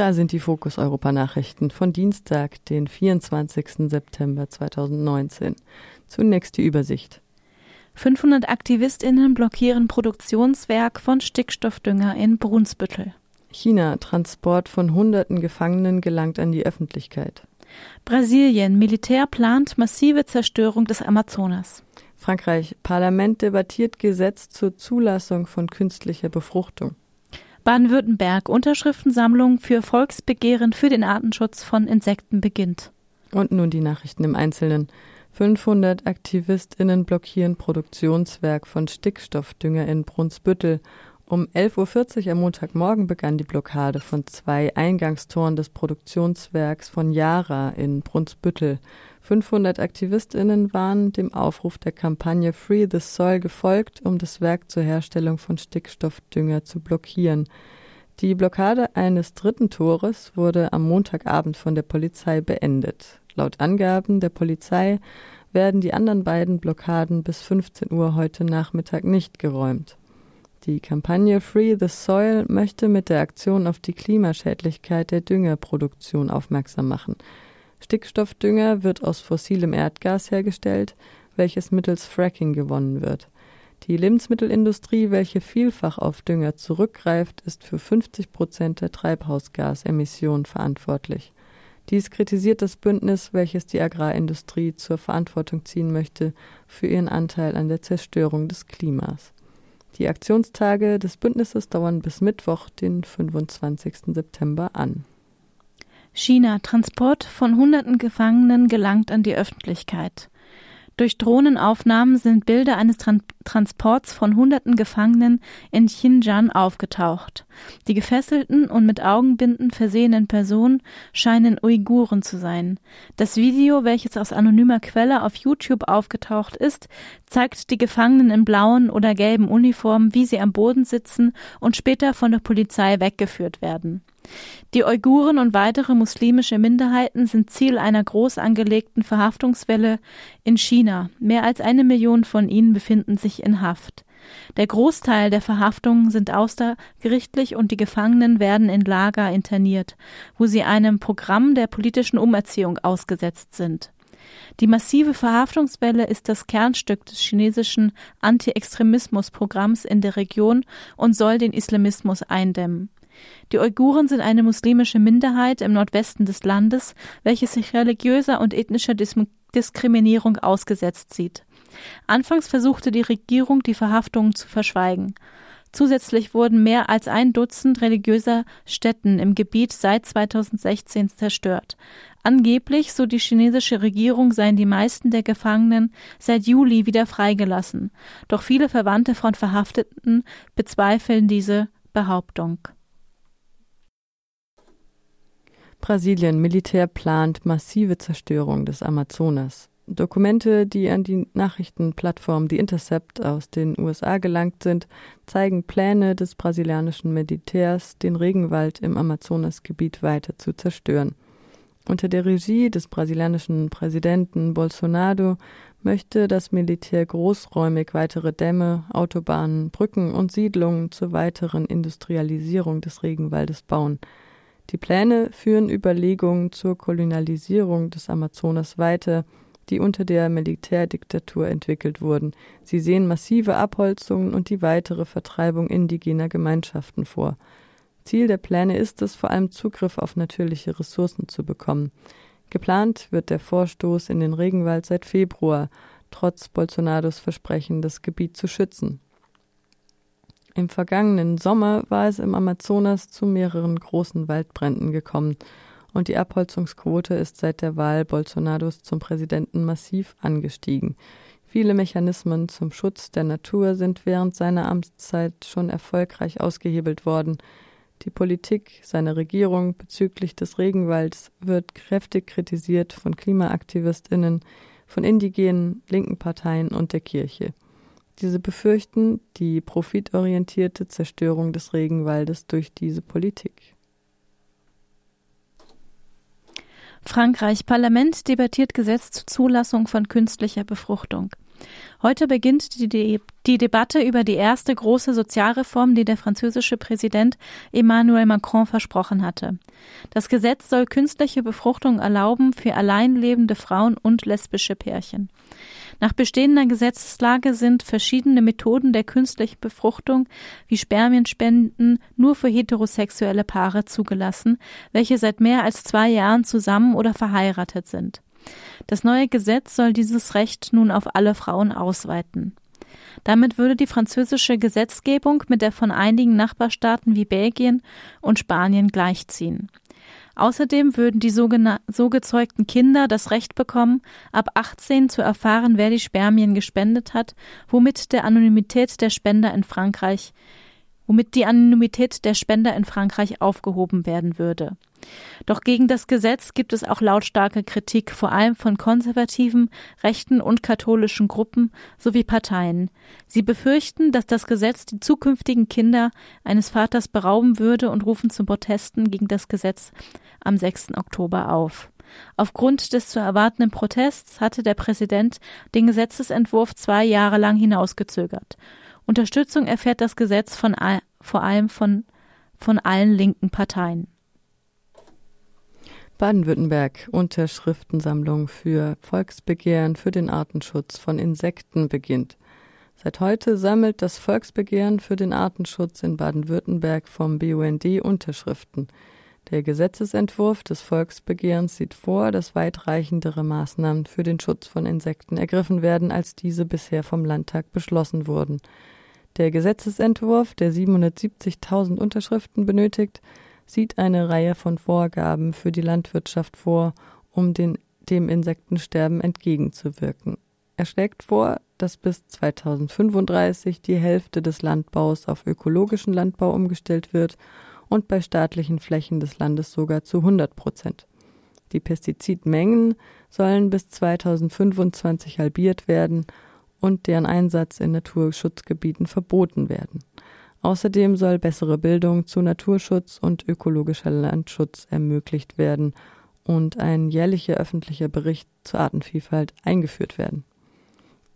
Da sind die Fokus Europa Nachrichten von Dienstag, den 24. September 2019. Zunächst die Übersicht. 500 AktivistInnen blockieren Produktionswerk von Stickstoffdünger in Brunsbüttel. China, Transport von hunderten Gefangenen gelangt an die Öffentlichkeit. Brasilien, Militär plant massive Zerstörung des Amazonas. Frankreich, Parlament debattiert Gesetz zur Zulassung von künstlicher Befruchtung. Baden-Württemberg, Unterschriftensammlung für Volksbegehren für den Artenschutz von Insekten beginnt. Und nun die Nachrichten im Einzelnen. 500 AktivistInnen blockieren Produktionswerk von Stickstoffdünger in Brunsbüttel. Um 11.40 Uhr am Montagmorgen begann die Blockade von zwei Eingangstoren des Produktionswerks von Yara in Brunsbüttel. 500 AktivistInnen waren dem Aufruf der Kampagne Free the Soil gefolgt, um das Werk zur Herstellung von Stickstoffdünger zu blockieren. Die Blockade eines dritten Tores wurde am Montagabend von der Polizei beendet. Laut Angaben der Polizei werden die anderen beiden Blockaden bis 15 Uhr heute Nachmittag nicht geräumt. Die Kampagne Free the Soil möchte mit der Aktion auf die Klimaschädlichkeit der Düngerproduktion aufmerksam machen. Stickstoffdünger wird aus fossilem Erdgas hergestellt, welches mittels Fracking gewonnen wird. Die Lebensmittelindustrie, welche vielfach auf Dünger zurückgreift, ist für 50 Prozent der Treibhausgasemissionen verantwortlich. Dies kritisiert das Bündnis, welches die Agrarindustrie zur Verantwortung ziehen möchte für ihren Anteil an der Zerstörung des Klimas. Die Aktionstage des Bündnisses dauern bis Mittwoch, den 25. September an. China Transport von hunderten Gefangenen gelangt an die Öffentlichkeit. Durch Drohnenaufnahmen sind Bilder eines Tran Transports von hunderten Gefangenen in Xinjiang aufgetaucht. Die gefesselten und mit Augenbinden versehenen Personen scheinen Uiguren zu sein. Das Video, welches aus anonymer Quelle auf YouTube aufgetaucht ist, zeigt die Gefangenen in blauen oder gelben Uniformen, wie sie am Boden sitzen und später von der Polizei weggeführt werden. Die Uiguren und weitere muslimische Minderheiten sind Ziel einer groß angelegten Verhaftungswelle in China. Mehr als eine Million von ihnen befinden sich in Haft. Der Großteil der Verhaftungen sind außergerichtlich und die Gefangenen werden in Lager interniert, wo sie einem Programm der politischen Umerziehung ausgesetzt sind. Die massive Verhaftungswelle ist das Kernstück des chinesischen Anti-Extremismus-Programms in der Region und soll den Islamismus eindämmen. Die Uiguren sind eine muslimische Minderheit im Nordwesten des Landes, welche sich religiöser und ethnischer Dis Diskriminierung ausgesetzt sieht. Anfangs versuchte die Regierung, die Verhaftungen zu verschweigen. Zusätzlich wurden mehr als ein Dutzend religiöser Stätten im Gebiet seit 2016 zerstört. Angeblich, so die chinesische Regierung, seien die meisten der Gefangenen seit Juli wieder freigelassen. Doch viele Verwandte von Verhafteten bezweifeln diese Behauptung. Brasilien Militär plant massive Zerstörung des Amazonas. Dokumente, die an die Nachrichtenplattform The Intercept aus den USA gelangt sind, zeigen Pläne des brasilianischen Militärs, den Regenwald im Amazonasgebiet weiter zu zerstören. Unter der Regie des brasilianischen Präsidenten Bolsonaro möchte das Militär großräumig weitere Dämme, Autobahnen, Brücken und Siedlungen zur weiteren Industrialisierung des Regenwaldes bauen. Die Pläne führen Überlegungen zur Kolonialisierung des Amazonas weiter, die unter der Militärdiktatur entwickelt wurden. Sie sehen massive Abholzungen und die weitere Vertreibung indigener Gemeinschaften vor. Ziel der Pläne ist es, vor allem Zugriff auf natürliche Ressourcen zu bekommen. Geplant wird der Vorstoß in den Regenwald seit Februar, trotz Bolsonaros Versprechen, das Gebiet zu schützen. Im vergangenen Sommer war es im Amazonas zu mehreren großen Waldbränden gekommen und die Abholzungsquote ist seit der Wahl Bolsonaros zum Präsidenten massiv angestiegen. Viele Mechanismen zum Schutz der Natur sind während seiner Amtszeit schon erfolgreich ausgehebelt worden. Die Politik seiner Regierung bezüglich des Regenwalds wird kräftig kritisiert von Klimaaktivistinnen, von indigenen, linken Parteien und der Kirche. Diese befürchten die profitorientierte Zerstörung des Regenwaldes durch diese Politik. Frankreich Parlament debattiert Gesetz zur Zulassung von künstlicher Befruchtung. Heute beginnt die, De die, Debatte über die erste große Sozialreform, die der französische Präsident Emmanuel Macron versprochen hatte. Das Gesetz soll künstliche Befruchtung erlauben für alleinlebende Frauen und lesbische Pärchen. Nach bestehender Gesetzeslage sind verschiedene Methoden der künstlichen Befruchtung wie Spermienspenden nur für heterosexuelle Paare zugelassen, welche seit mehr als zwei Jahren zusammen oder verheiratet sind. Das neue Gesetz soll dieses Recht nun auf alle Frauen ausweiten. Damit würde die französische Gesetzgebung mit der von einigen Nachbarstaaten wie Belgien und Spanien gleichziehen. Außerdem würden die so gezeugten Kinder das Recht bekommen, ab 18 zu erfahren, wer die Spermien gespendet hat, womit der Anonymität der Spender in Frankreich womit die Anonymität der Spender in Frankreich aufgehoben werden würde. Doch gegen das Gesetz gibt es auch lautstarke Kritik, vor allem von konservativen, rechten und katholischen Gruppen sowie Parteien. Sie befürchten, dass das Gesetz die zukünftigen Kinder eines Vaters berauben würde und rufen zum Protesten gegen das Gesetz am 6. Oktober auf. Aufgrund des zu erwartenden Protests hatte der Präsident den Gesetzesentwurf zwei Jahre lang hinausgezögert. Unterstützung erfährt das Gesetz von all, vor allem von, von allen linken Parteien. Baden-Württemberg Unterschriftensammlung für Volksbegehren für den Artenschutz von Insekten beginnt. Seit heute sammelt das Volksbegehren für den Artenschutz in Baden-Württemberg vom BUND Unterschriften. Der Gesetzesentwurf des Volksbegehrens sieht vor, dass weitreichendere Maßnahmen für den Schutz von Insekten ergriffen werden, als diese bisher vom Landtag beschlossen wurden. Der Gesetzesentwurf, der 770.000 Unterschriften benötigt, sieht eine Reihe von Vorgaben für die Landwirtschaft vor, um den, dem Insektensterben entgegenzuwirken. Er schlägt vor, dass bis 2035 die Hälfte des Landbaus auf ökologischen Landbau umgestellt wird und bei staatlichen Flächen des Landes sogar zu 100 Prozent. Die Pestizidmengen sollen bis 2025 halbiert werden und deren Einsatz in Naturschutzgebieten verboten werden. Außerdem soll bessere Bildung zu Naturschutz und ökologischer Landschutz ermöglicht werden und ein jährlicher öffentlicher Bericht zur Artenvielfalt eingeführt werden.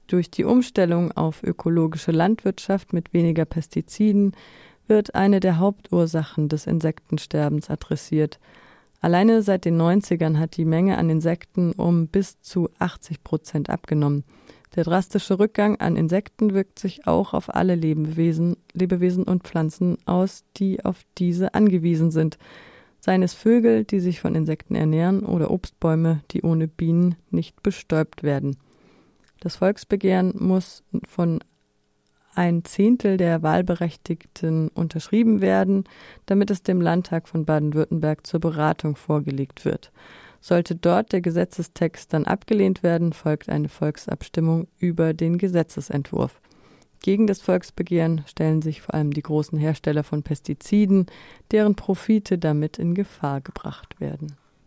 Durch die Umstellung auf ökologische Landwirtschaft mit weniger Pestiziden wird eine der Hauptursachen des Insektensterbens adressiert. Alleine seit den 90ern hat die Menge an Insekten um bis zu 80 Prozent abgenommen. Der drastische Rückgang an Insekten wirkt sich auch auf alle Lebewesen, Lebewesen und Pflanzen aus, die auf diese angewiesen sind. Seien es Vögel, die sich von Insekten ernähren, oder Obstbäume, die ohne Bienen nicht bestäubt werden. Das Volksbegehren muss von ein Zehntel der Wahlberechtigten unterschrieben werden, damit es dem Landtag von Baden-Württemberg zur Beratung vorgelegt wird. Sollte dort der Gesetzestext dann abgelehnt werden, folgt eine Volksabstimmung über den Gesetzesentwurf. Gegen das Volksbegehren stellen sich vor allem die großen Hersteller von Pestiziden, deren Profite damit in Gefahr gebracht werden.